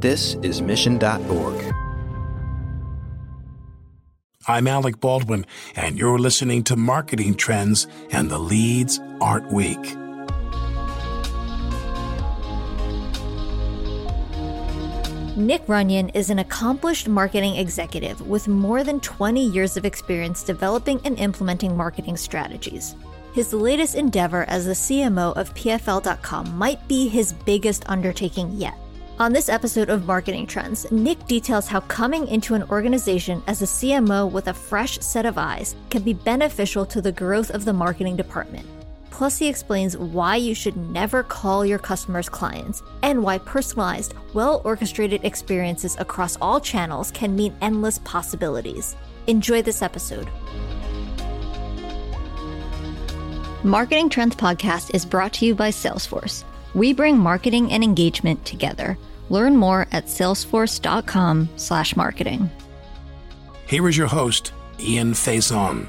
This is Mission.org. I'm Alec Baldwin, and you're listening to Marketing Trends and the Leads Aren't Weak. Nick Runyon is an accomplished marketing executive with more than 20 years of experience developing and implementing marketing strategies. His latest endeavor as the CMO of PFL.com might be his biggest undertaking yet. On this episode of Marketing Trends, Nick details how coming into an organization as a CMO with a fresh set of eyes can be beneficial to the growth of the marketing department. Plus, he explains why you should never call your customers clients and why personalized, well orchestrated experiences across all channels can mean endless possibilities. Enjoy this episode. Marketing Trends Podcast is brought to you by Salesforce. We bring marketing and engagement together. Learn more at salesforce.com/marketing. Here is your host, Ian Faison.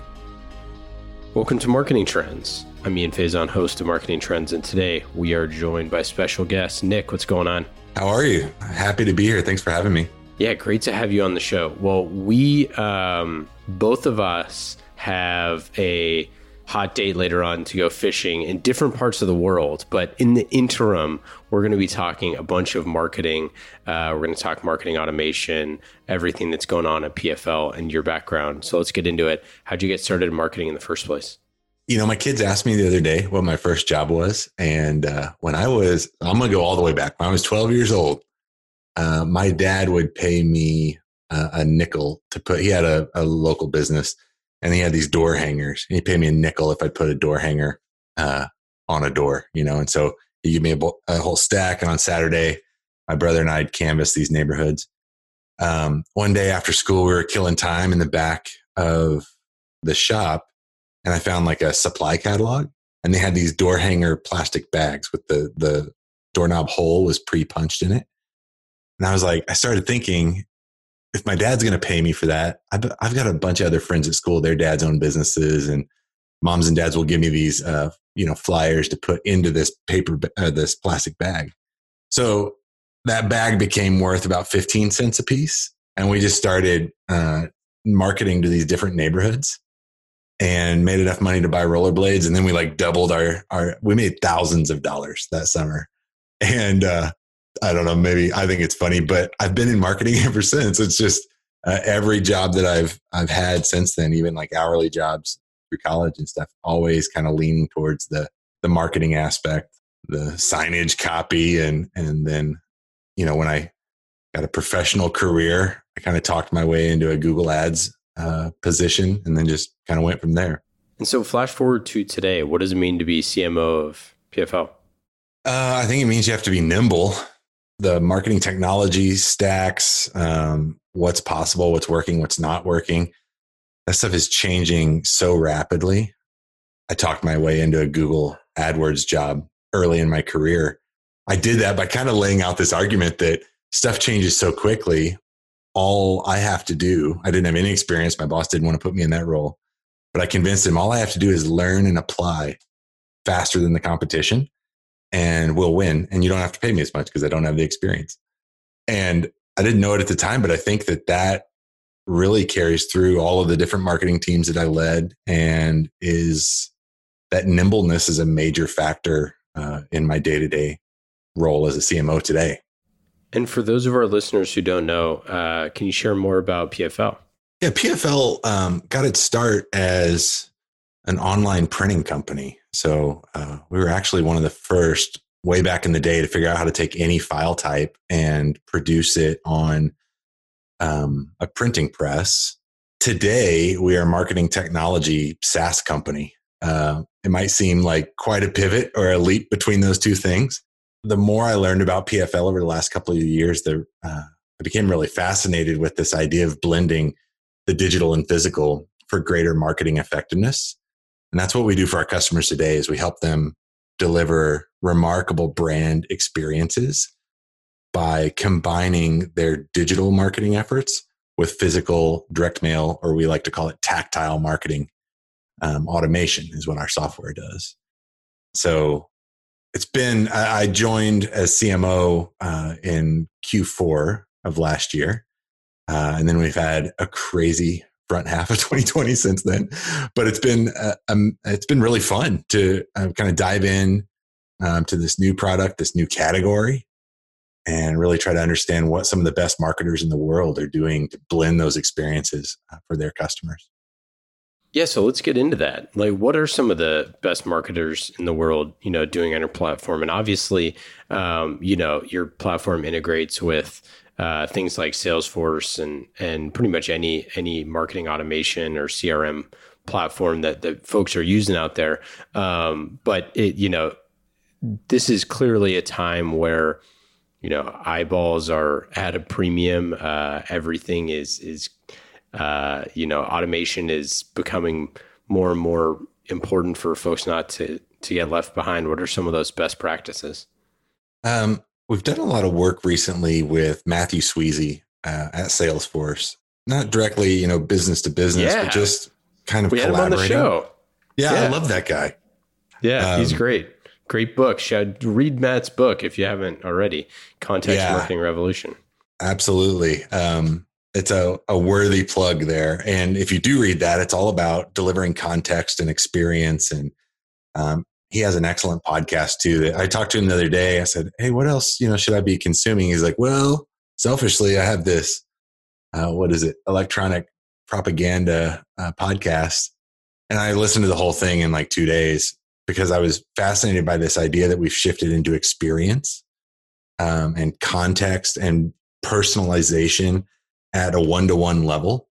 Welcome to Marketing Trends. I'm Ian Faison, host of Marketing Trends, and today we are joined by special guest Nick. What's going on? How are you? Happy to be here. Thanks for having me. Yeah, great to have you on the show. Well, we um, both of us have a hot date later on to go fishing in different parts of the world. But in the interim, we're going to be talking a bunch of marketing. Uh, we're going to talk marketing automation, everything that's going on at PFL and your background. So let's get into it. How'd you get started in marketing in the first place? You know, my kids asked me the other day what my first job was. And uh, when I was, I'm going to go all the way back. When I was 12 years old, uh, my dad would pay me a nickel to put, he had a, a, local business and he had these door hangers. He paid me a nickel if I'd put a door hanger uh, on a door, you know. And so he gave me a, a, whole stack. And on Saturday, my brother and I'd canvass these neighborhoods. Um, one day after school, we were killing time in the back of the shop and I found like a supply catalog and they had these door hanger plastic bags with the, the doorknob hole was pre punched in it. And I was like, I started thinking, if my dad's going to pay me for that, I've, I've, got a bunch of other friends at school, their dads own businesses and moms and dads will give me these, uh, you know, flyers to put into this paper, uh, this plastic bag. So that bag became worth about 15 cents a piece. And we just started, uh, marketing to these different neighborhoods and made enough money to buy rollerblades. And then we like doubled our, our, we made thousands of dollars that summer. And, uh, I don't know, maybe I think it's funny, but I've been in marketing ever since. It's just uh, every job that I've, I've had since then, even like hourly jobs through college and stuff, always kind of leaning towards the, the marketing aspect, the signage copy. And, and then, you know, when I got a professional career, I kind of talked my way into a Google ads uh, position and then just kind of went from there. And so, flash forward to today, what does it mean to be CMO of PFL? Uh, I think it means you have to be nimble. The marketing technology stacks, um, what's possible, what's working, what's not working. That stuff is changing so rapidly. I talked my way into a Google AdWords job early in my career. I did that by kind of laying out this argument that stuff changes so quickly all I have to do, I didn't have any experience. My boss didn't want to put me in that role, but I convinced him all I have to do is learn and apply faster than the competition and we'll win. And you don't have to pay me as much because I don't have the experience. And I didn't know it at the time, but I think that that really carries through all of the different marketing teams that I led and is that nimbleness is a major factor uh, in my day to day role as a CMO today. And for those of our listeners who don't know, uh, can you share more about PFL? Yeah, PFL um, got its start as an online printing company. So uh, we were actually one of the first way back in the day to figure out how to take any file type and produce it on um, a printing press. Today, we are a marketing technology SaaS company. Uh, it might seem like quite a pivot or a leap between those two things the more I learned about PFL over the last couple of years, the, uh, I became really fascinated with this idea of blending the digital and physical for greater marketing effectiveness. And that's what we do for our customers today is we help them deliver remarkable brand experiences by combining their digital marketing efforts with physical direct mail, or we like to call it tactile marketing. Um, automation is what our software does. So it's been I joined as CMO uh, in Q4 of last year, uh, and then we've had a crazy front half of 2020 since then. But it's been uh, um, it's been really fun to uh, kind of dive in um, to this new product, this new category, and really try to understand what some of the best marketers in the world are doing to blend those experiences uh, for their customers. Yeah, so let's get into that. Like, what are some of the best marketers in the world, you know, doing on your platform? And obviously, um, you know, your platform integrates with uh, things like Salesforce and and pretty much any any marketing automation or CRM platform that that folks are using out there. Um, but it, you know, this is clearly a time where you know eyeballs are at a premium. Uh, everything is is uh, you know, automation is becoming more and more important for folks not to to get left behind. What are some of those best practices? Um, we've done a lot of work recently with Matthew Sweezey uh, at Salesforce, not directly, you know, business to business, yeah. but just kind of we had him on the show. Yeah, yeah, I love that guy. Yeah, um, he's great. Great book. Should read Matt's book if you haven't already. Context yeah, Marketing Revolution. Absolutely. Um, it's a, a worthy plug there. And if you do read that, it's all about delivering context and experience. And um, he has an excellent podcast too. That I talked to him the other day. I said, "Hey, what else you know should I be consuming?" He's like, "Well, selfishly, I have this. Uh, what is it? Electronic propaganda uh, podcast." And I listened to the whole thing in like two days because I was fascinated by this idea that we've shifted into experience um, and context and personalization at a one to one level.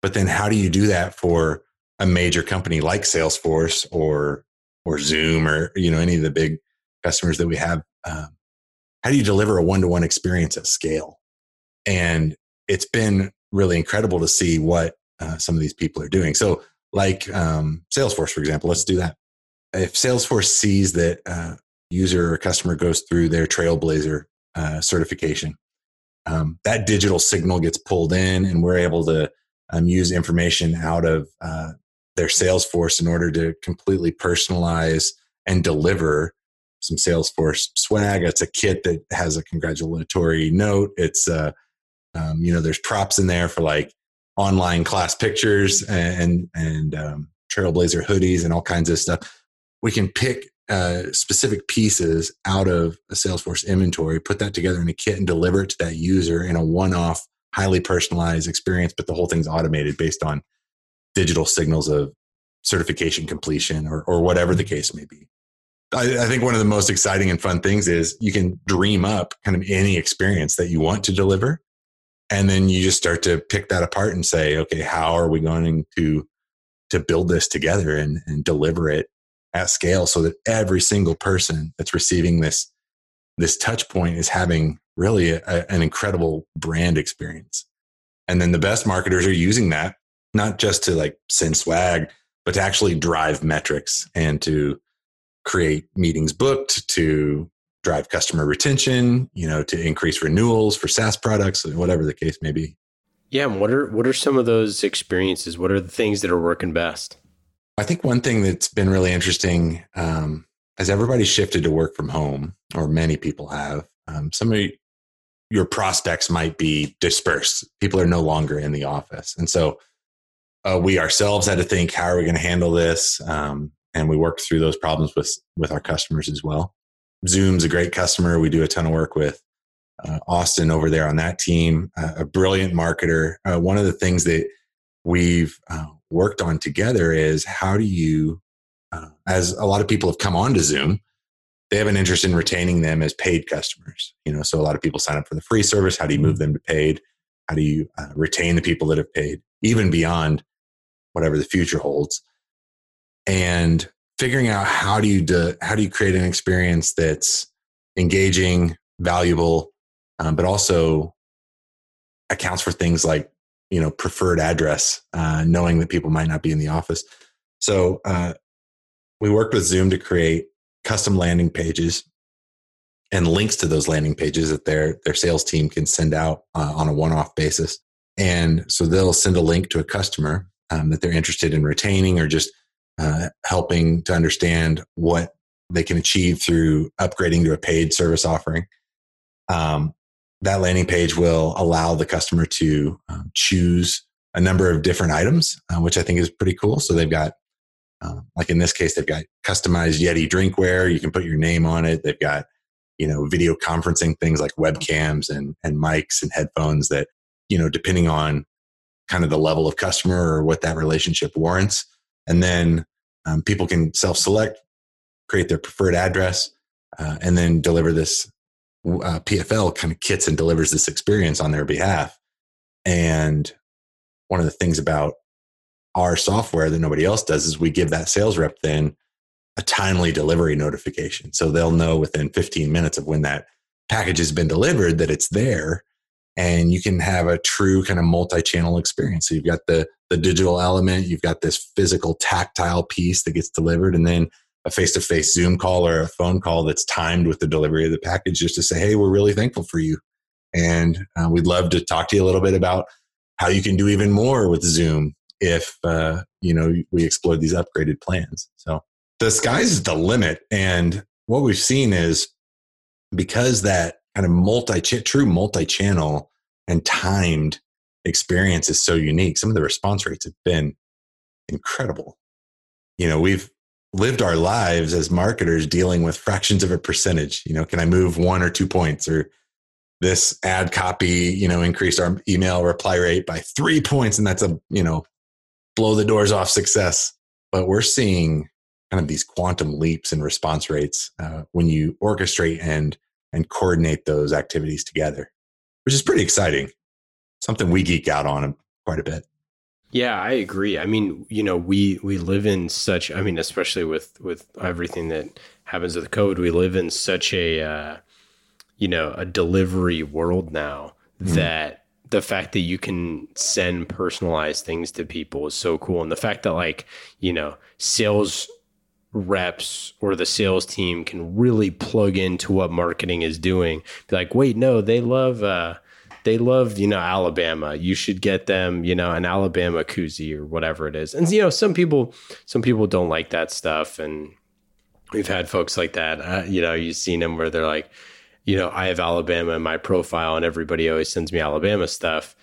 But then how do you do that for a major company like Salesforce or or Zoom or you know any of the big customers that we have? Um, how do you deliver a one to one experience at scale? And it's been really incredible to see what uh, some of these people are doing. So, like um, Salesforce, for example, let's do that. If Salesforce sees that uh, user or customer goes through their Trailblazer uh, certification, um, that digital signal gets pulled in and we're able to um, use information out of their Salesforce in order to completely personalize and deliver some Salesforce swag. It's a kit that has a congratulatory note. It's, uh, um, you know, there's props in there for like online class pictures and, and um, Trailblazer hoodies and all kinds of stuff. We can pick uh, specific pieces out of a Salesforce inventory, put that together in a kit, and deliver it to that user in a one-off, highly personalized experience. But the whole thing's automated based on digital signals of certification completion or or whatever the case may be. I, I think one of the most exciting and fun things is you can dream up kind of any experience that you want to deliver, and then you just start to pick that apart and say, okay, how are we going to to build this together and, and deliver it at scale so that every single person that's receiving this this touch point is having really a, an incredible brand experience and then the best marketers are using that not just to like send swag but to actually drive metrics and to create meetings booked to drive customer retention you know to increase renewals for saas products whatever the case may be yeah and what are what are some of those experiences what are the things that are working best I think one thing that's been really interesting um, as everybody shifted to work from home, or many people have, um, some of your prospects might be dispersed. People are no longer in the office. And so uh, we ourselves had to think, how are we going to handle this? Um, and we worked through those problems with, with our customers as well. Zoom's a great customer. We do a ton of work with uh, Austin over there on that team, uh, a brilliant marketer. Uh, one of the things that we've uh, worked on together is how do you, uh, as a lot of people have come on to Zoom, they have an interest in retaining them as paid customers. You know, so a lot of people sign up for the free service. How do you move them to paid? How do you uh, retain the people that have paid, even beyond whatever the future holds? And figuring out how do you do, how do you create an experience that's engaging, valuable, um, but also accounts for things like you know preferred address, uh, knowing that people might not be in the office. So uh, we worked with Zoom to create custom landing pages and links to those landing pages that their their sales team can send out uh, on a one-off basis. And so they'll send a link to a customer um, that they're interested in retaining or just uh, helping to understand what they can achieve through upgrading to a paid service offering. Um, that landing page will allow the customer to um, choose a number of different items, uh, which I think is pretty cool. So they've got, uh, like in this case, they've got customized Yeti drinkware. You can put your name on it. They've got, you know, video conferencing things like webcams and and mics and headphones that, you know, depending on kind of the level of customer or what that relationship warrants. And then um, people can self-select, create their preferred address, uh, and then deliver this uh, PFL kind of kits and delivers this experience on their behalf. And one of the things about our software that nobody else does is we give that sales rep then a timely delivery notification. So they'll know within 15 minutes of when that package has been delivered that it's there and you can have a true kind of multi-channel experience. So you've got the the digital element, you've got this physical tactile piece that gets delivered and then a face-to-face Zoom call or a phone call that's timed with the delivery of the package just to say, "Hey, we're really thankful for you." And uh, we'd love to talk to you a little bit about how you can do even more with Zoom if uh, you know we explore these upgraded plans. So the sky's the limit, and what we've seen is because that kind of multi true multi channel and timed experience is so unique. Some of the response rates have been incredible. You know, we've lived our lives as marketers dealing with fractions of a percentage. You know, can I move one or two points or this ad copy, you know, increased our email reply rate by three points, and that's a, you know, blow the doors off success. But we're seeing kind of these quantum leaps in response rates uh, when you orchestrate and and coordinate those activities together, which is pretty exciting. Something we geek out on quite a bit. Yeah, I agree. I mean, you know, we we live in such. I mean, especially with with everything that happens with code, we live in such a uh, you know a delivery world now mm-hmm. that the fact that you can send personalized things to people is so cool and the fact that like you know sales reps or the sales team can really plug into what marketing is doing. Be like wait no they love uh they love you know alabama. You should get them you know an alabama koozie or whatever it is. And you know some people some people don't like that stuff. And we've had folks like that. Uh, you know you've seen them where they're like you know, I have Alabama in my profile and everybody always sends me Alabama stuff.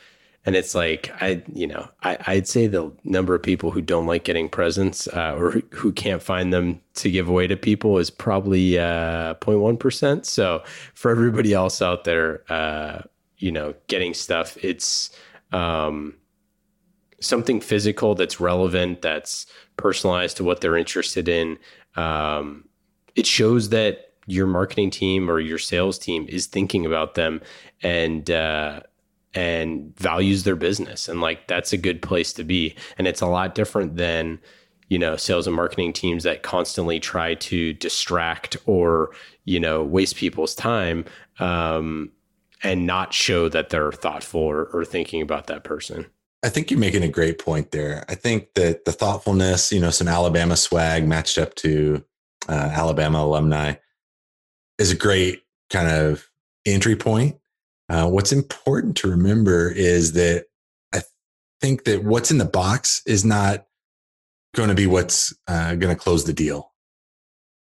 And it's like, I, you know, I, would say the number of people who don't like getting presents uh, or who, can't find them to give away to people is probably uh, 0.1%. So for everybody else out there, uh, you know, getting stuff, it's um, something physical that's relevant, that's personalized to what they're interested in. Um, it shows that your marketing team or your sales team is thinking about them and uh, and values their business and like that's a good place to be and it's a lot different than you know sales and marketing teams that constantly try to distract or you know waste people's time um, and not show that they're thoughtful or, or thinking about that person I think you're making a great point there. I think that the thoughtfulness, you know, some Alabama swag matched up to uh, Alabama alumni is a great kind of entry point. Uh, what's important to remember is that I think that what's in the box is not going to be what's uh, going to close the deal.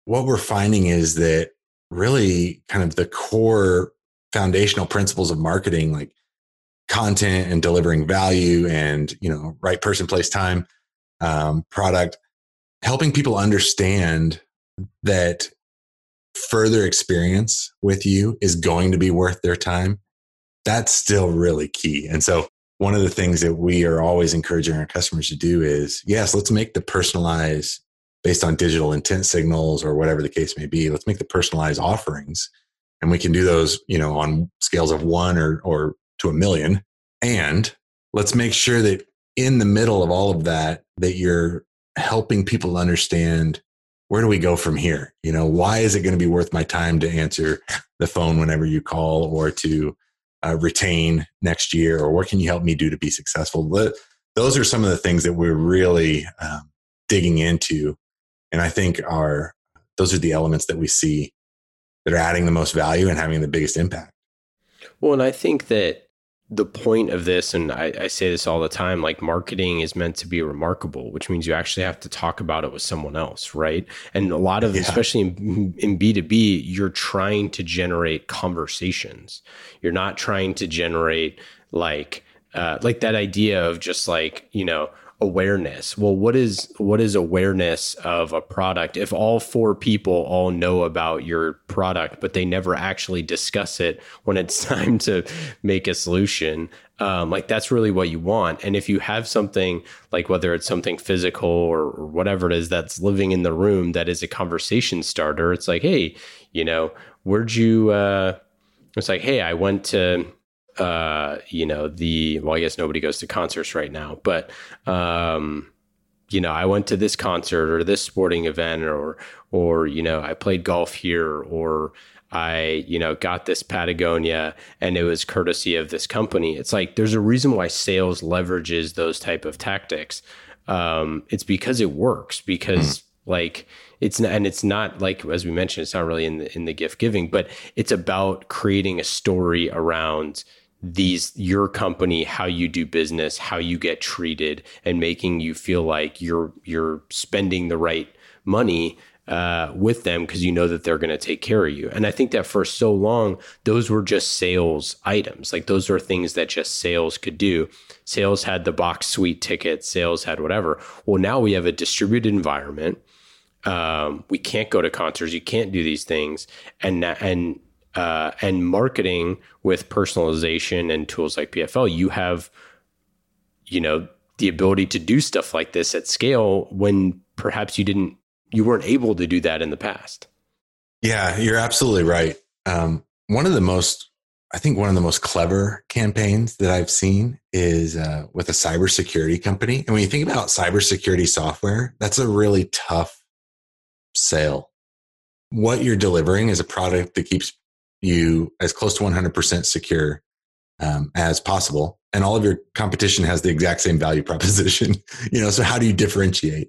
What we're finding is that really kind of the core foundational principles of marketing, like content and delivering value and, you know, right person, place, time, um, product, helping people understand that further experience with you is going to be worth their time, that's still really key. And so, one of the things that we are always encouraging our customers to do is yes, let's make the personalized based on digital intent signals or whatever the case may be. Let's make the personalized offerings. And we can do those, you know, on scales of one or, or to a million. And let's make sure that in the middle of all of that, that you're helping people understand where do we go from here? You know, why is it going to be worth my time to answer the phone whenever you call or to uh, retain next year? Or what can you help me do to be successful? Those are some of the things that we're really um, digging into. And I think are those are the elements that we see that are adding the most value and having the biggest impact. Well, and I think that the point of this, and I, I, say this all the time, like marketing is meant to be remarkable, which means you actually have to talk about it with someone else, right? And a lot of, yeah. especially in, in B2B, you're trying to generate conversations. You're not trying to generate like, uh, like that idea of just like, you know, awareness. Well, what is what is awareness of a product if all four people all know about your product but they never actually discuss it when it's time to make a solution? Um, like that's really what you want. And if you have something like whether it's something physical or, or whatever it is that's living in the room that is a conversation starter, it's like, hey, you know, where'd you? Uh, it's like, hey, I went to uh, you know, the well, I guess nobody goes to concerts right now, but um, you know, I went to this concert or this sporting event or or you know, I played golf here or I, you know, got this Patagonia and it was courtesy of this company. It's like there's a reason why sales leverages those type of tactics. Um, it's because it works because mm. like it's not, and it's not like as we mentioned, it's not really in the in the gift giving, but it's about creating a story around these your company how you do business how you get treated and making you feel like you're you're spending the right money uh, with them because you know that they're going to take care of you. And i think that for so long those were just sales items. Like those are things that just sales could do. Sales had the box suite tickets sales had whatever. Well now we have a distributed environment. Um, we can't go to concerts you can't do these things. And and uh, and marketing with personalization and tools like PFL, you have, you know, the ability to do stuff like this at scale when perhaps you didn't, you weren't able to do that in the past. Yeah, you're absolutely right. Um, one of the most, I think, one of the most clever campaigns that I've seen is uh, with a cybersecurity company. And when you think about cybersecurity software, that's a really tough sale. What you're delivering is a product that keeps you as close to 100% secure um, as possible. And all of your competition has the exact same value proposition you know so how do you differentiate?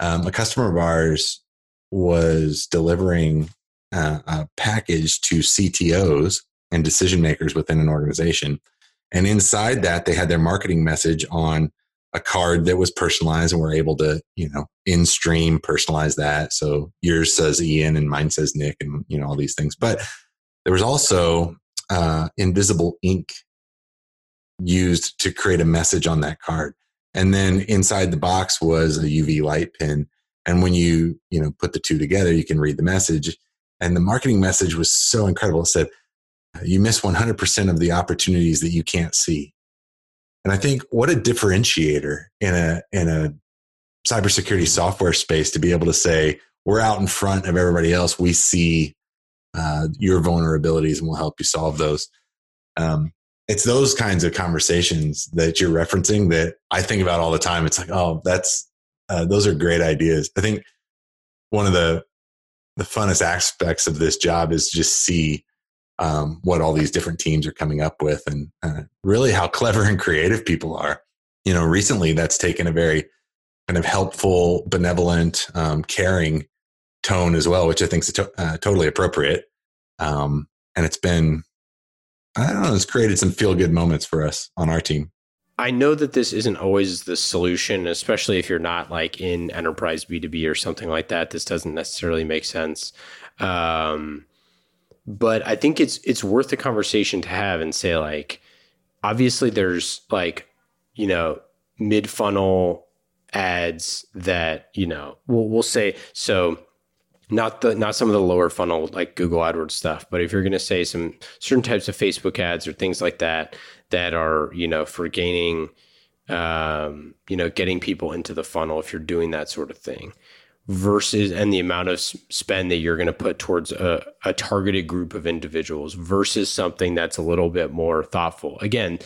Um, a customer of ours was delivering uh, a package to ctos and decision makers within an organization. And inside that they had their marketing message on a card that was personalized and we're able to you know in stream personalize that. So yours says ian and mine says nick and you know all these things. But there was also uh, invisible ink used to create a message on that card. And then inside the box was a UV light pin. And when you, you know, put the two together, you can read the message. And the marketing message was so incredible. It said, you miss 100% of the opportunities that you can't see. And I think what a differentiator in a, in a cybersecurity software space to be able to say, we're out in front of everybody else. We see uh, your vulnerabilities and we'll help you solve those. Um, it's those kinds of conversations that you're referencing that I think about all the time. It's like, oh, that's uh, those are great ideas. I think one of the the funnest aspects of this job is just see um, what all these different teams are coming up with, and uh, really how clever and creative people are. You know, recently that's taken a very kind of helpful, benevolent, um, caring tone as well, which I think is to- uh, totally appropriate. Um, and it's been, I don't know, it's created some feel good moments for us on our team. I know that this isn't always the solution, especially if you're not like in enterprise B2B or something like that. This doesn't necessarily make sense. Um, but I think it's it's worth the conversation to have and say like, obviously there's like, you know, mid funnel ads that you know we'll we'll say so not the not some of the lower funnel like Google AdWords stuff, but if you're going to say some certain types of Facebook ads or things like that that are you know for gaining, um, you know, getting people into the funnel, if you're doing that sort of thing, versus and the amount of spend that you're going to put towards a, a targeted group of individuals versus something that's a little bit more thoughtful. Again,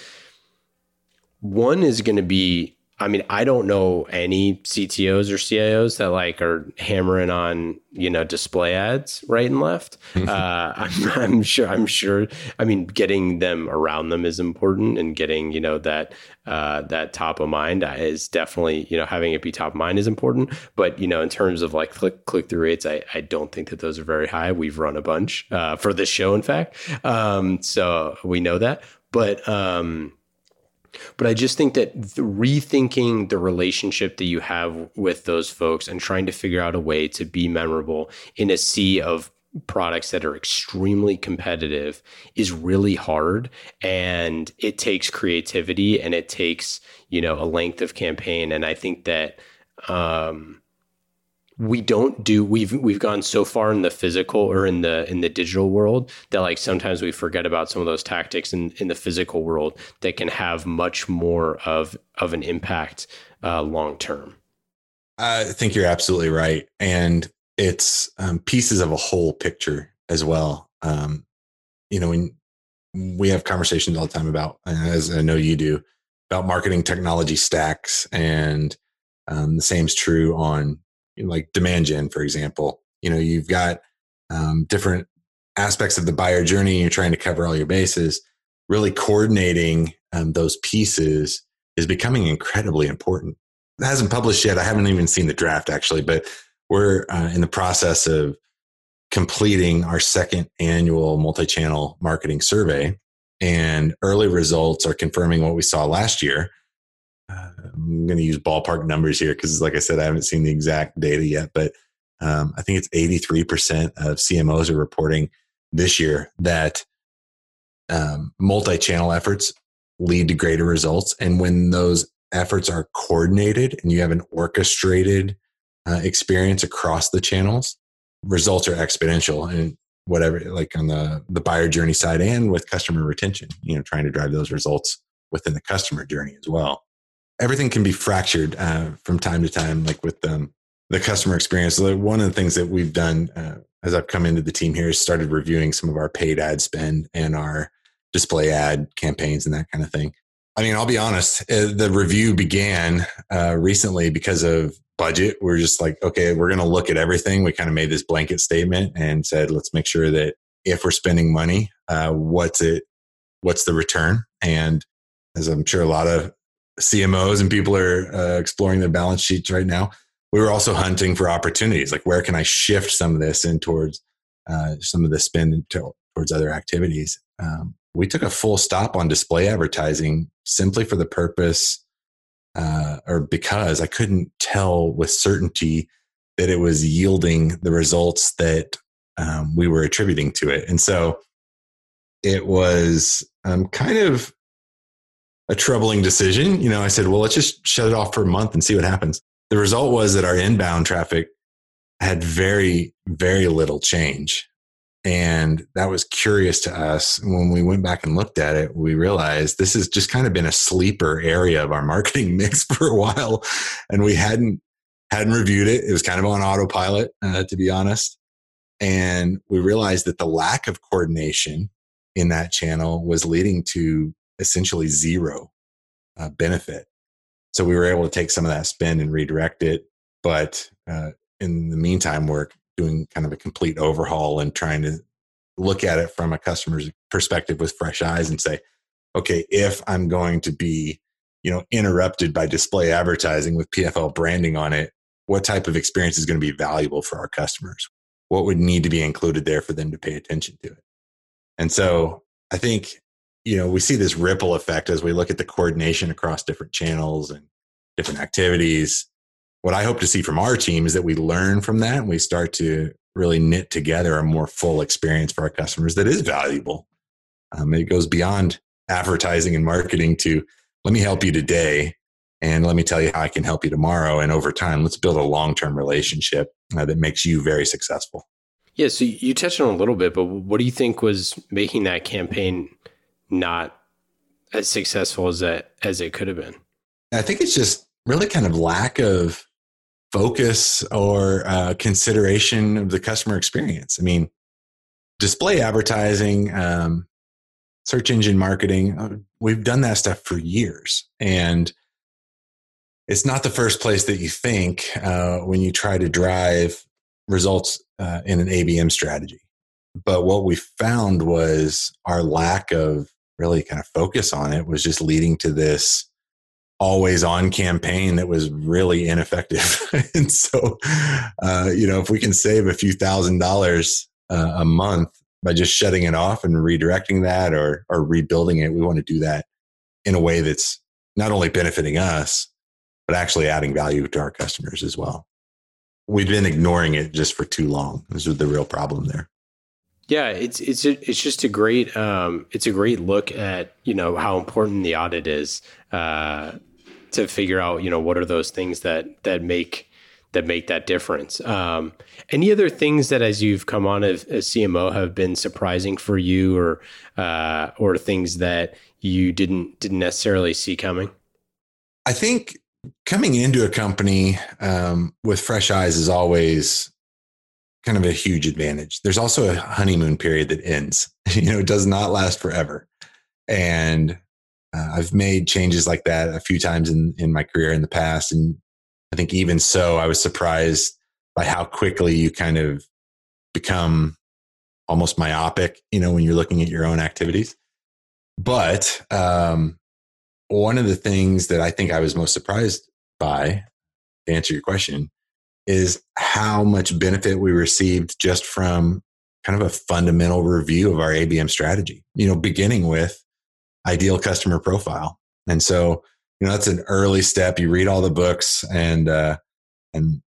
one is going to be I mean, I don't know any CTOs or CIOs that like are hammering on you know display ads right and left. uh, I'm, I'm, sure. I'm sure. I mean, getting them around them is important, and getting you know that uh, that top of mind is definitely you know having it be top of mind is important. But you know, in terms of like click click through rates, I, I don't think that those are very high. We've run a bunch uh, for this show, in fact, um, so we know that. But um, but I just think that rethinking the relationship that you have with those folks and trying to figure out a way to be memorable in a sea of products that are extremely competitive is really hard. And it takes creativity and it takes you know a length of campaign. And i think that um we don't do we've we've gone so far in the physical or in the in the digital world that like sometimes we forget about some of those tactics in in the physical world that can have much more of of an impact uh, long term. I think you're absolutely right, and it's um, pieces of a whole picture as well. Um, you know, when we have conversations all the time about, as I know you do, about marketing technology stacks, and um, the same is true on like demand gen, for example. You know, you've got um, different aspects of the buyer journey. You're trying to cover all your bases. Really coordinating um, those pieces is becoming incredibly important. It hasn't published yet. I haven't even seen the draft actually, but we're uh, in the process of completing our second annual multi-channel marketing survey and early results are confirming what we saw last year I'm going to use ballpark numbers here because, like I said, I haven't seen the exact data yet, but um, I think it's 83% of CMOs are reporting this year that um, multi channel efforts lead to greater results. And when those efforts are coordinated and you have an orchestrated uh, experience across the channels, results are exponential. And whatever, like on the, the buyer journey side and with customer retention, you know, trying to drive those results within the customer journey as well everything can be fractured uh, from time to time, like with um, the customer experience. One of the things that we've done uh, as I've come into the team here is started reviewing some of our paid ad spend and our display ad campaigns and that kind of thing. I mean, I'll be honest, uh, the review began uh, recently because of budget. We're just like, okay, we're going to look at everything. We kind of made this blanket statement and said, let's make sure that if we're spending money, uh, what's it, what's the return? And as I'm sure a lot of CMOs and people are uh, exploring their balance sheets right now. We were also hunting for opportunities, like where can I shift some of this in towards uh, some of the spend towards other activities. Um, we took a full stop on display advertising simply for the purpose, uh, or because I couldn't tell with certainty that it was yielding the results that um, we were attributing to it, and so it was um, kind of a troubling decision. You know, I said, well, let's just shut it off for a month and see what happens. The result was that our inbound traffic had very, very little change. And that was curious to us. When we went back and looked at it, we realized this has just kind of been a sleeper area of our marketing mix for a while. And we hadn't hadn't reviewed it. It was kind of on autopilot, uh, to be honest. And we realized that the lack of coordination in that channel was leading to essentially zero uh, benefit. So we were able to take some of that spend and redirect it. But uh, in the meantime, we're doing kind of a complete overhaul and trying to look at it from a customer's perspective with fresh eyes and say, okay, if I'm going to be, you know, interrupted by display advertising with PFL branding on it, what type of experience is going to be valuable for our customers? What would need to be included there for them to pay attention to it? And so I think you know, we see this ripple effect as we look at the coordination across different channels and different activities. What I hope to see from our team is that we learn from that and we start to really knit together a more full experience for our customers that is valuable. Um, it goes beyond advertising and marketing to let me help you today and let me tell you how I can help you tomorrow. And over time, let's build a long term relationship uh, that makes you very successful. Yeah. So you touched on a little bit, but what do you think was making that campaign not as successful as that as it could have been. I think it's just really kind of lack of focus or uh, consideration of the customer experience. I mean, display advertising, um, search engine marketing, uh, we've done that stuff for years. And it's not the first place that you think uh, when you try to drive results uh, in an ABM strategy. But what we found was our lack of really kind of focus on it was just leading to this always on campaign that was really ineffective. and so, uh, you know, if we can save a few thousand dollars uh, a month by just shutting it off and redirecting that or, or rebuilding it, we want to do that in a way that's not only benefiting us, but actually adding value to our customers as well. We've been ignoring it just for too long. This is the real problem there. Yeah, it's it's it's just a great um, it's a great look at you know how important the audit is uh, to figure out you know what are those things that that make that make that difference. Um, any other things that as you've come on as, as CMO have been surprising for you, or uh, or things that you didn't didn't necessarily see coming? I think coming into a company um, with fresh eyes is always kind of a huge advantage. There's also a honeymoon period that ends. you know, it does not last forever, and uh, I've made changes like that a few times in in my career in the past, and I think even so, I was surprised by how quickly you kind of become almost myopic. You know, when you're looking at your own activities. But um, one of the things that I think I was most surprised by, to answer your question, is how much benefit we received just from kind of a fundamental review of our ABM strategy. You know, beginning with ideal customer profile, and so you know that's an early step. You read all the books, and uh, and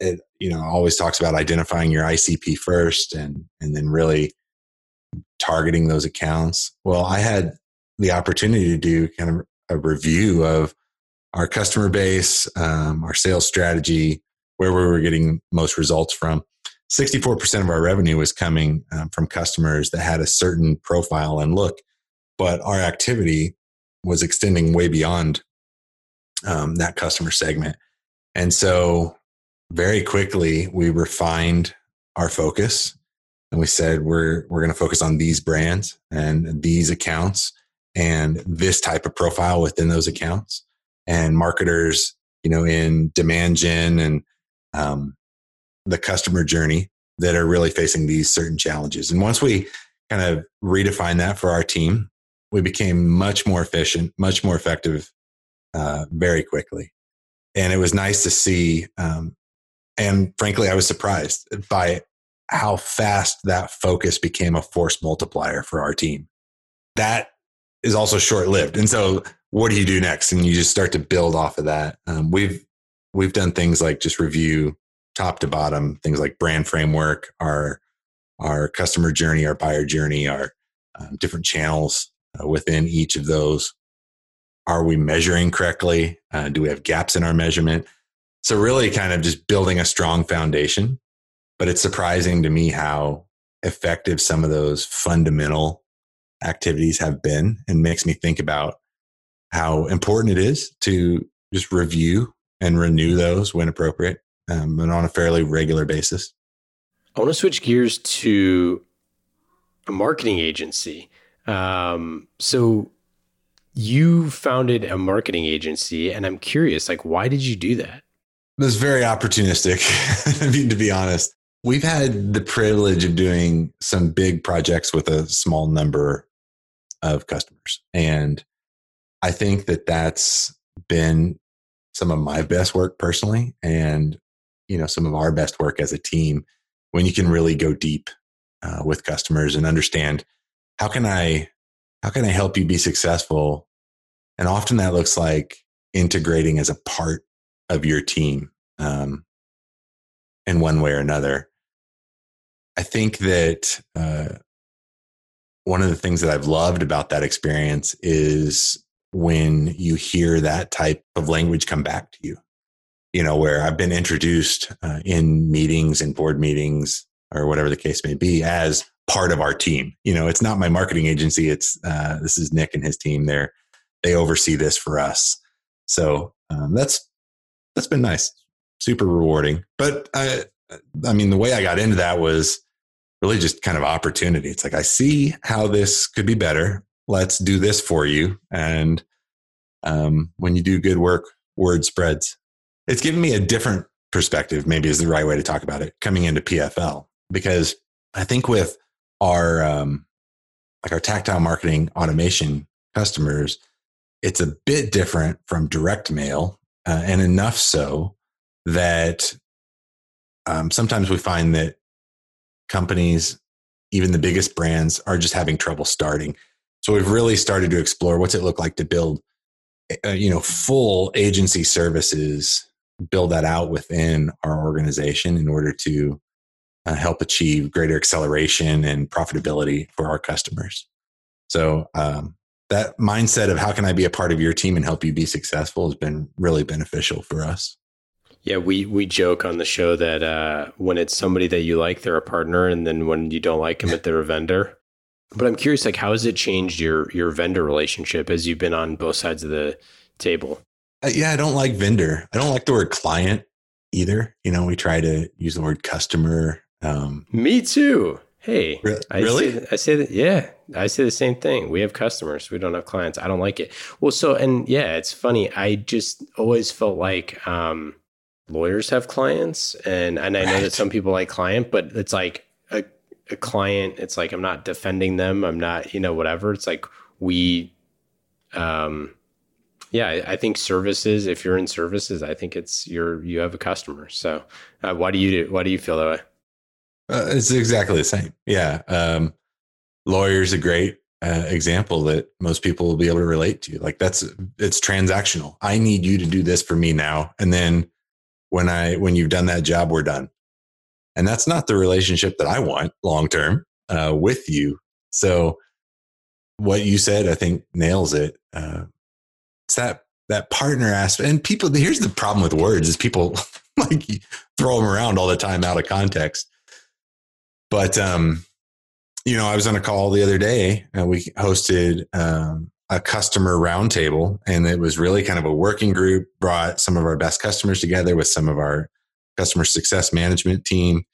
it you know always talks about identifying your ICP first, and and then really targeting those accounts. Well, I had the opportunity to do kind of a review of our customer base, um, our sales strategy, where we were getting most results from. 64% of our revenue was coming um, from customers that had a certain profile and look, but our activity was extending way beyond um, that customer segment. And so, very quickly, we refined our focus and we said we're we're going to focus on these brands and these accounts and this type of profile within those accounts and marketers you know in demand gen and um, the customer journey that are really facing these certain challenges and once we kind of redefine that for our team we became much more efficient much more effective uh, very quickly and it was nice to see um, and frankly i was surprised by how fast that focus became a force multiplier for our team that is also short lived. And so, what do you do next? And you just start to build off of that. Um, we've we've done things like just review top to bottom things like brand framework, our our customer journey, our buyer journey, our um, different channels uh, within each of those. Are we measuring correctly? Uh, do we have gaps in our measurement? So really, kind of just building a strong foundation. But it's surprising to me how effective some of those fundamental activities have been and makes me think about how important it is to just review and renew those when appropriate um, and on a fairly regular basis. I want to switch gears to a marketing agency. Um, so you founded a marketing agency, and I'm curious, like, why did you do that? It was very opportunistic. I mean, to be honest, we've had the privilege of doing some big projects with a small number of customers. And I think that that's been some of my best work personally and you know some of our best work as a team when you can really go deep uh, with customers and understand how can i how can i help you be successful? And often that looks like integrating as a part of your team um, in one way or another. I think that uh, one of the things that I've loved about that experience is when you hear that type of language come back to you. You know, where I've been introduced uh, in meetings and board meetings or whatever the case may be as part of our team. You know, it's not my marketing agency. It's uh, this is Nick and his team. There, they oversee this for us. So um, that's that's been nice, super rewarding. But I, I mean, the way I got into that was really just kind of opportunity. It's like, I see how this could be better. Let's do this for you. And um, when you do good work word spreads. It's given me a different perspective, maybe is the right way to talk about it, coming into PFL, because I think with our um, like our tactile marketing automation customers, it's a bit different from direct mail, uh, and enough so that um, sometimes we find that companies, even the biggest brands, are just having trouble starting. So we've really started to explore what's it look like to build, uh, you know, full agency services, build that out within our organization in order to uh, help achieve greater acceleration and profitability for our customers. So um, that mindset of how can I be a part of your team and help you be successful has been really beneficial for us. Yeah, we we joke on the show that uh, when it's somebody that you like, they're a partner, and then when you don't like them, they're a vendor. But I'm curious, like, how has it changed your your vendor relationship as you've been on both sides of the table? Uh, yeah, I don't like vendor. I don't like the word client either. You know, we try to use the word customer. Um, Me too. Hey, Re- I really? Say, I say that. Yeah, I say the same thing. We have customers. We don't have clients. I don't like it. Well, so and yeah, it's funny. I just always felt like um, lawyers have clients, and and I know that some people like client, but it's like a, client. It's like I'm not defending them. I'm not, you know, whatever. It's like we, um, yeah, I, think services. If you're in services, I think it's you're you have a customer. So uh, why do you do, why do you feel that way? Uh, it's exactly the same. Yeah. Um, lawyer's a great uh, example that most people will be able to relate to. Like that's it's transactional. I need you to do this for me now, and then when I when you've done that job, we're done. And that's not the relationship that I want long term uh, with you. So what you said, I think nails it. Uh, it's that that partner aspect. And people, here's the problem with words: is people like throw them around all the time out of context. But um, you know, I was on a call the other day, and we hosted um, a customer roundtable, and it was really kind of a working group. Brought some of our best customers together with some of our customer success management team,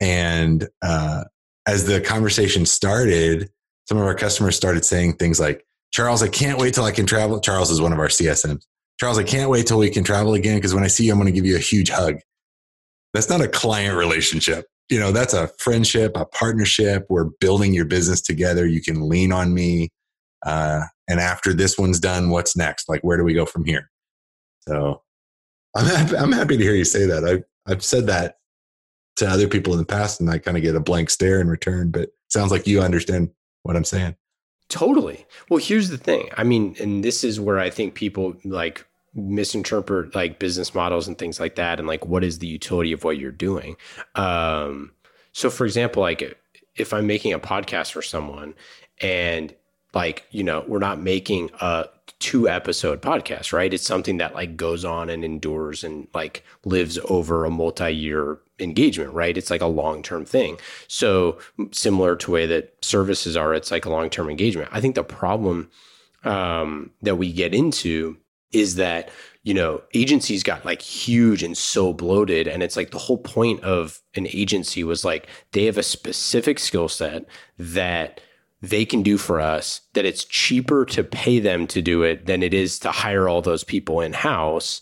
and uh, as the conversation started, some of our customers started saying things like, "Charles, I can't wait till I can travel." Charles is one of our CSMs. Charles, I can't wait till we can travel again because when I see you, I'm going to give you a huge hug. That's not a client relationship you know that's a friendship a partnership we're building your business together you can lean on me uh, and after this one's done what's next like where do we go from here so i'm happy, I'm happy to hear you say that I've, I've said that to other people in the past and i kind of get a blank stare in return but sounds like you understand what i'm saying Totally. Well, here's the thing. I mean, and this is where I think people like misinterpret like business models and things like that and like what is the utility of what you're doing. Um so for example, like if I'm making a podcast for someone and like, you know, we're not making a two episode podcast, right? It's something that like goes on and endures and like lives over a multi-year engagement, right? It's like a long-term thing. So similar to way that services are, it's like a long-term engagement. I think the problem um, that we get into is that you know agencies got like huge and so bloated and it's like the whole point of an agency was like they have a specific skill set that they can do for us that it's cheaper to pay them to do it than it is to hire all those people in house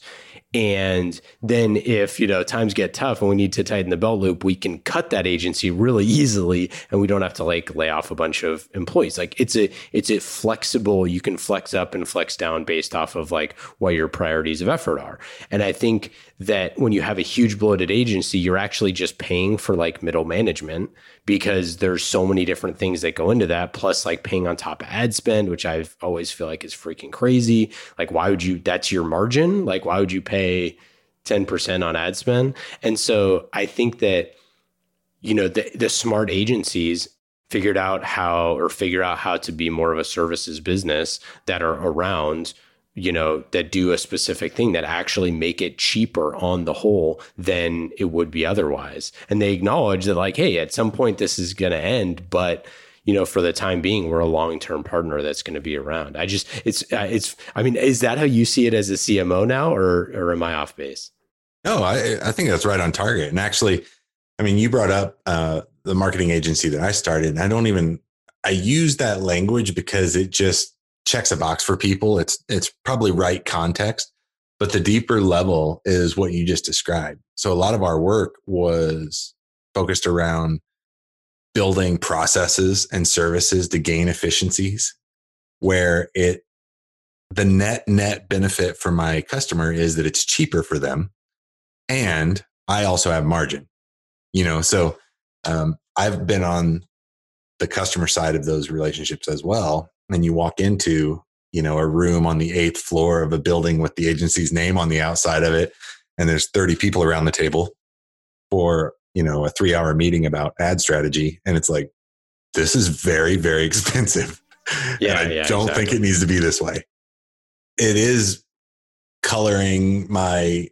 and then if, you know, times get tough and we need to tighten the belt loop, we can cut that agency really easily and we don't have to like lay off a bunch of employees. Like it's a it's a flexible, you can flex up and flex down based off of like what your priorities of effort are. And I think that when you have a huge bloated agency, you're actually just paying for like middle management because there's so many different things that go into that plus like paying on top of ad spend which I've always feel like is freaking crazy like why would you that's your margin like why would you pay 10% on ad spend and so i think that you know the, the smart agencies figured out how or figure out how to be more of a services business that are around you know, that do a specific thing that actually make it cheaper on the whole than it would be otherwise. And they acknowledge that, like, hey, at some point this is going to end, but you know, for the time being, we're a long term partner that's going to be around. I just, it's, it's, I mean, is that how you see it as a CMO now, or, or am I off base? No, I, I think that's right on target. And actually, I mean, you brought up uh, the marketing agency that I started, and I don't even, I use that language because it just checks a box for people. It's it's probably right context. But the deeper level is what you just described. So a lot of our work was focused around building processes and services to gain efficiencies where it the net net benefit for my customer is that it's cheaper for them and i also have margin you know? So um, i've been on the customer side of those relationships as well. And you walk into you know a room on the eighth floor of a building with the agency's name on the outside of it and there's 30 people around the table for you know a three hour meeting about ad strategy and it's like this is very very expensive. Yeah and i yeah, don't exactly. think it needs to be this way. It is coloring my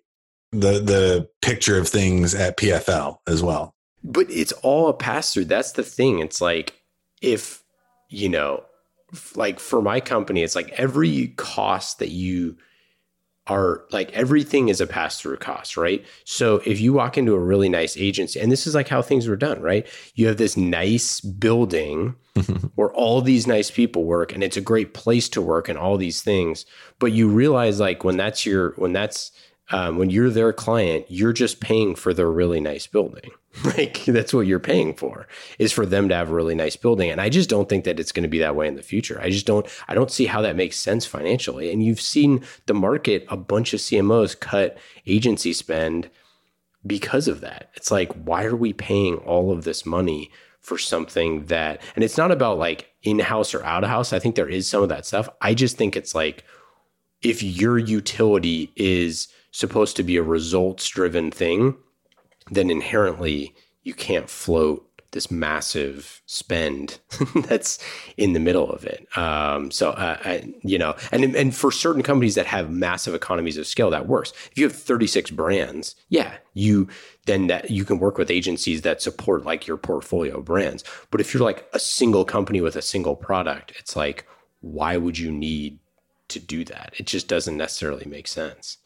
the the picture of things at pfl as well. But it's all a pass through that's the thing. It's like if you know like for my company it's like every cost that you are like everything is a pass through cost, right? So if you walk into a really nice agency, and this is like how things were done, right? You have this nice building where all these nice people work and it's a great place to work and all these things. But you realize like when that's your, when that's, um, when you're their client, you're just paying for their really nice building. like that's what you're paying for is for them to have a really nice building. And I just don't think that it's going to be that way in the future. I just don't, I don't see how that makes sense financially. And you've seen the market, a bunch of CMOs cut agency spend because of that. It's like, why are we paying all of this money for something that, and it's not about like in house or out of house. I think there is some of that stuff. I just think it's like, if your utility is supposed to be a results driven thing, then inherently you can't float this massive spend that's in the middle of it. Um, so, uh, I, you know, and and for certain companies that have massive economies of scale, that works. If you have 36 brands, yeah, you then that you can work with agencies that support like your portfolio brands. But if you're like a single company with a single product, it's like, why would you need to do that? It just doesn't necessarily make sense.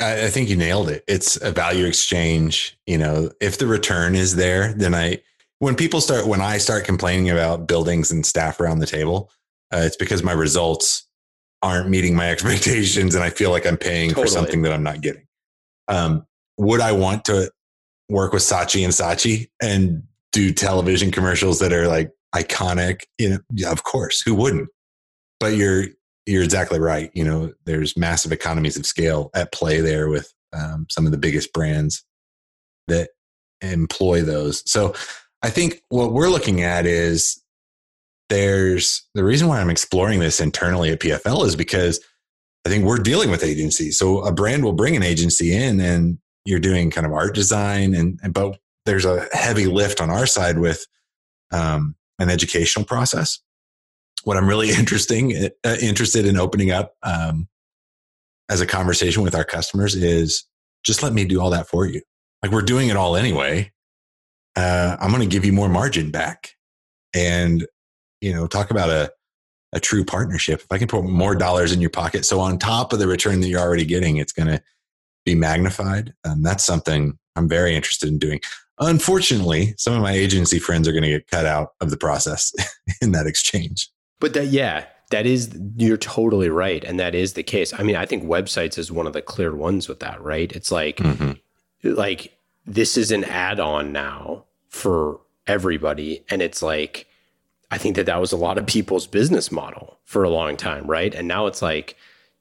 I, I think you nailed it. It's a value exchange. You know, if the return is there, then I, when people start, when I start complaining about buildings and staff around the table, uh, it's because my results aren't meeting my expectations and I feel like I'm paying totally. for something that I'm not getting. Um, would I want to work with Saatchi and Saatchi and do television commercials that are like iconic? You know, yeah, of course, who wouldn't? But you're you're exactly right. You know, there's massive economies of scale at play there with um, some of the biggest brands that employ those. So I think what we're looking at is there's the reason why I'm exploring this internally at PFL is because I think we're dealing with agencies. So a brand will bring an agency in and you're doing kind of art design and, and but there's a heavy lift on our side with um, an educational process what I'm really interesting uh, interested in opening up um, as a conversation with our customers is just let me do all that for you. Like we're doing it all anyway. Uh, I'm going to give you more margin back, and you know, talk about a a true partnership. If I can put more dollars in your pocket, so on top of the return that you're already getting, it's going to be magnified. And that's something I'm very interested in doing. Unfortunately, some of my agency friends are going to get cut out of the process in that exchange. But that, yeah, that is, you're totally right. And that is the case. I mean, I think websites is one of the clear ones with that, right? It's like, mm-hmm. like, this is an add on now for everybody. And it's like, I think that that was a lot of people's business model for a long time, right? And now it's like,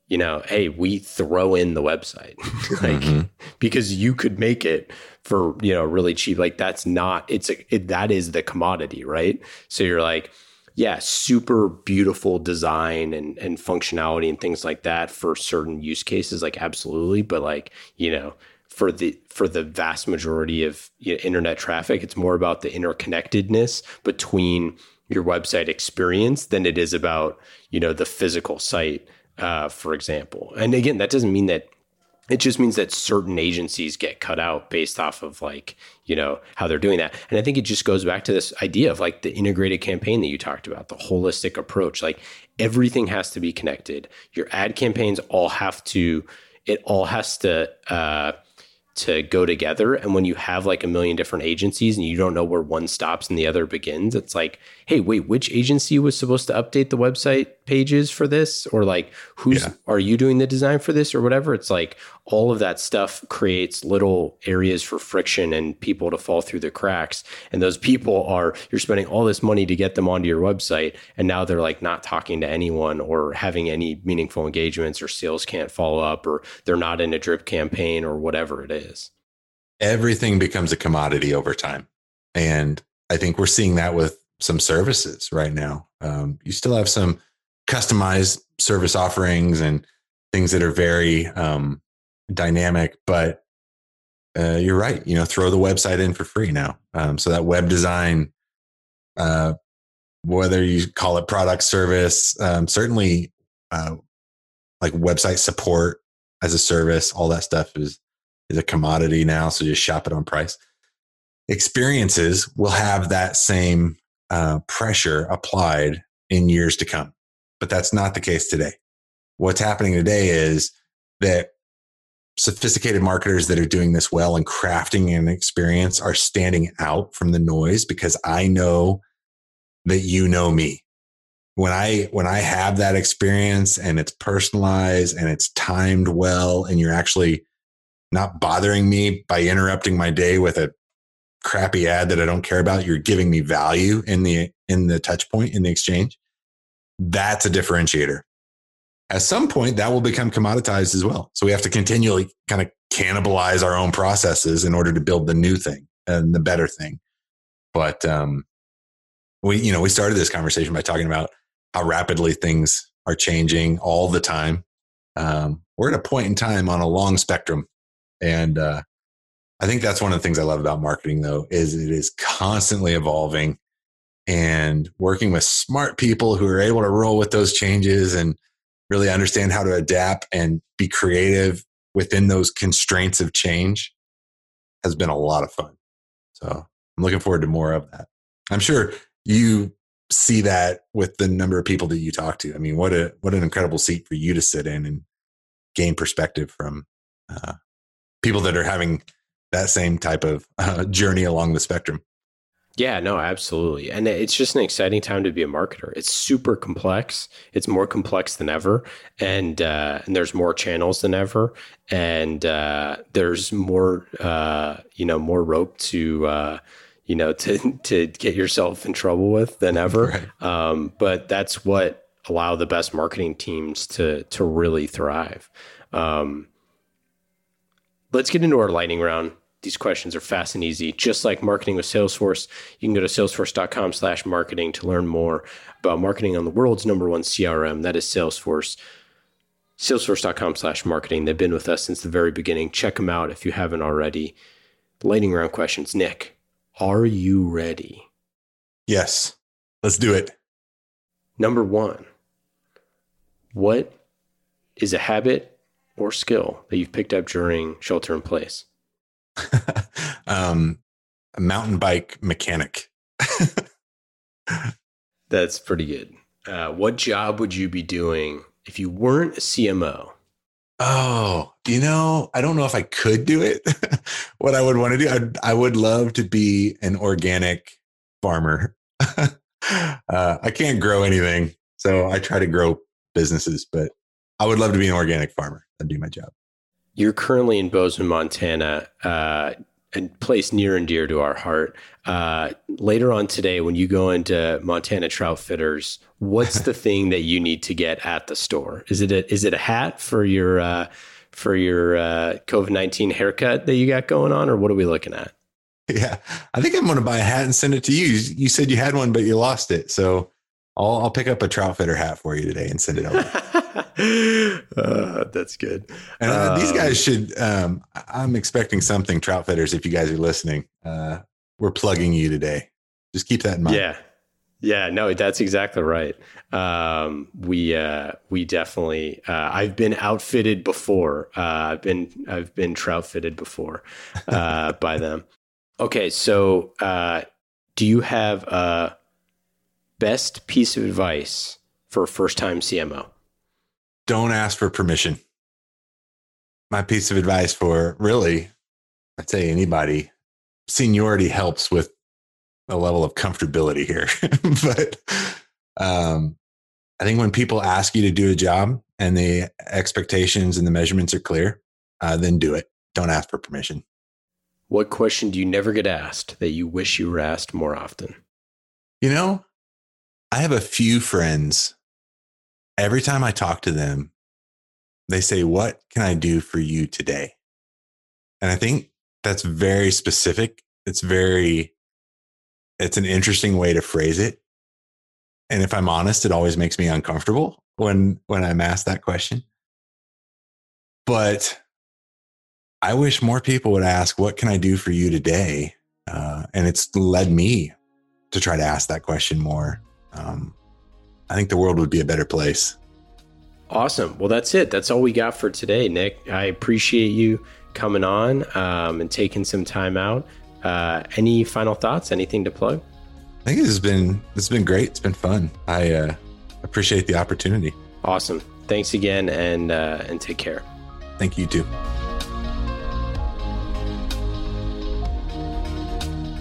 you know, hey, we throw in the website, like mm-hmm. because you could make it for you know really cheap. Like that's not it's a it, that is the commodity, right? So you're like, yeah, super beautiful design and, and functionality and things like that for certain use cases, like absolutely. But like, you know, for the for the vast majority of you know, internet traffic, it's more about the interconnectedness between your website experience than it is about, you know, the physical site, uh, for example. And again, that doesn't mean that it just means that certain agencies get cut out based off of like you know how they're doing that. And i think it just goes back to this idea of like the integrated campaign that you talked about the holistic approach. Like everything has to be connected. Your ad campaigns all have to it all has to uh, to go together. And when you have like a million different agencies and you don't know where one stops and the other begins, it's like, hey, wait, which agency was supposed to update the website pages for this? Or like, who's yeah. are you doing the design for this or whatever? It's like all of that stuff creates little areas for friction and people to fall through the cracks. And those people are, you're spending all this money to get them onto your website. And now they're like not talking to anyone or having any meaningful engagements or sales can't follow up or they're not in a drip campaign or whatever it is. Everything becomes a commodity over time. And I think we're seeing that with some services right now. Um, you still have some customized service offerings and things that are very um, dynamic, but uh, you're right. You know, throw the website in for free now. Um, so that web design, uh, whether you call it product service, um, certainly uh, like website support as a service, all that stuff is is a commodity now. So just shop it on price. Experiences will have that same uh, pressure applied in years to come, but that's not the case today. What's happening today is that sophisticated marketers that are doing this well and crafting an experience are standing out from the noise because I know that you know me. When I when I have that experience and it's personalized and it's timed well and you're actually not bothering me by interrupting my day with a crappy ad that I don't care about, you're giving me value in the in the touch point in the exchange. That's a differentiator at some point that will become commoditized as well. So we have to continually kind of cannibalize our own processes in order to build the new thing and the better thing. But um, we, you know, we started this conversation by talking about how rapidly things are changing all the time. Um, we're at a point in time on a long spectrum, and uh, I think that's one of the things I love about marketing, though, is it is constantly evolving and working with smart people who are able to roll with those changes and really understand how to adapt and be creative within those constraints of change has been a lot of fun. So I'm looking forward to more of that. I'm sure you see that with the number of people that you talk to. I mean, what a what an incredible seat for you to sit in and gain perspective from uh, people that are having that same type of uh, journey along the spectrum. Yeah, no, absolutely. And it's just an exciting time to be a marketer. It's super complex. It's more complex than ever. And, uh, and there's more channels than ever. And uh, there's more, uh, you know, more rope to, uh, you know, to, to get yourself in trouble with than ever. Right. Um, but that's what allow the best marketing teams to, to really thrive. Um, let's get into our lightning round these questions are fast and easy. Just like marketing with Salesforce, you can go to salesforce.com slash marketing to learn more about marketing on the world's number one CRM. That is Salesforce. Salesforce.com slash marketing. They've been with us since the very beginning. Check them out if you haven't already. Lightning round questions. Nick, are you ready? Yes. Let's do it. Number one, what is a habit or skill that you've picked up during shelter in place? um, a mountain bike mechanic. That's pretty good. Uh, what job would you be doing if you weren't a CMO? Oh, you know, I don't know if I could do it. what I would want to do, I'd, I would love to be an organic farmer. uh, I can't grow anything, so I try to grow businesses, but I would love to be an organic farmer. That'd be my job. You're currently in Bozeman, Montana, uh, a place near and dear to our heart. Uh, later on today, when you go into Montana Troutfitters, what's the thing that you need to get at the store? Is it a, is it a hat for your uh, for your uh, COVID nineteen haircut that you got going on, or what are we looking at? Yeah, I think I'm going to buy a hat and send it to you. You said you had one, but you lost it, so I'll, I'll pick up a Troutfitter hat for you today and send it over. uh, that's good. And uh, um, these guys should. Um, I'm expecting something, Troutfitters. If you guys are listening, uh, we're plugging you today. Just keep that in mind. Yeah, yeah. No, that's exactly right. Um, we uh, we definitely. Uh, I've been outfitted before. Uh, I've been I've been trout fitted before by them. Okay, so do you have a best piece of advice for a first time CMO? Don't ask for permission. My piece of advice for really I'd say anybody, seniority helps with a level of comfortability here. but um, I think when people ask you to do a job and the expectations and the measurements are clear, uh, then do it. Don't ask for permission. What question do you never get asked that you wish you were asked more often? You know, I have a few friends. Every time I talk to them, they say, What can I do for you today? And I think that's very specific. It's very, it's an interesting way to phrase it. And if I'm honest, it always makes me uncomfortable when when I'm asked that question. But I wish more people would ask, "What can I do for you today?" Uh, and it's led me to try to ask that question more. Um, I think the world would be a better place. Awesome. Well, that's it. That's all we got for today, Nick. I appreciate you coming on um, and taking some time out. Uh, any final thoughts? Anything to plug? I think this has been this has been great. It's been fun. I uh, appreciate the opportunity. Awesome. Thanks again, and uh, and take care. Thank you too.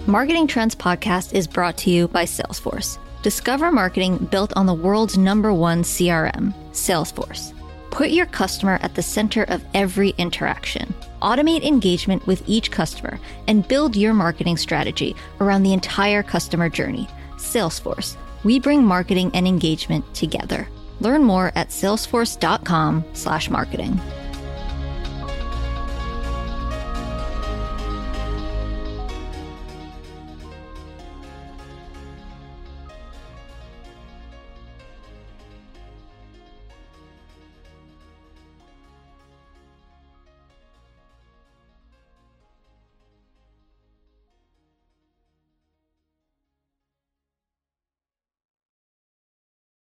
Marketing Trends Podcast is brought to you by Salesforce. Discover marketing built on the world's number one CRM, Salesforce. Put your customer at the center of every interaction. Automate engagement with each customer and build your marketing strategy around the entire customer journey. Salesforce. We bring marketing and engagement together. Learn more at salesforce.com/marketing.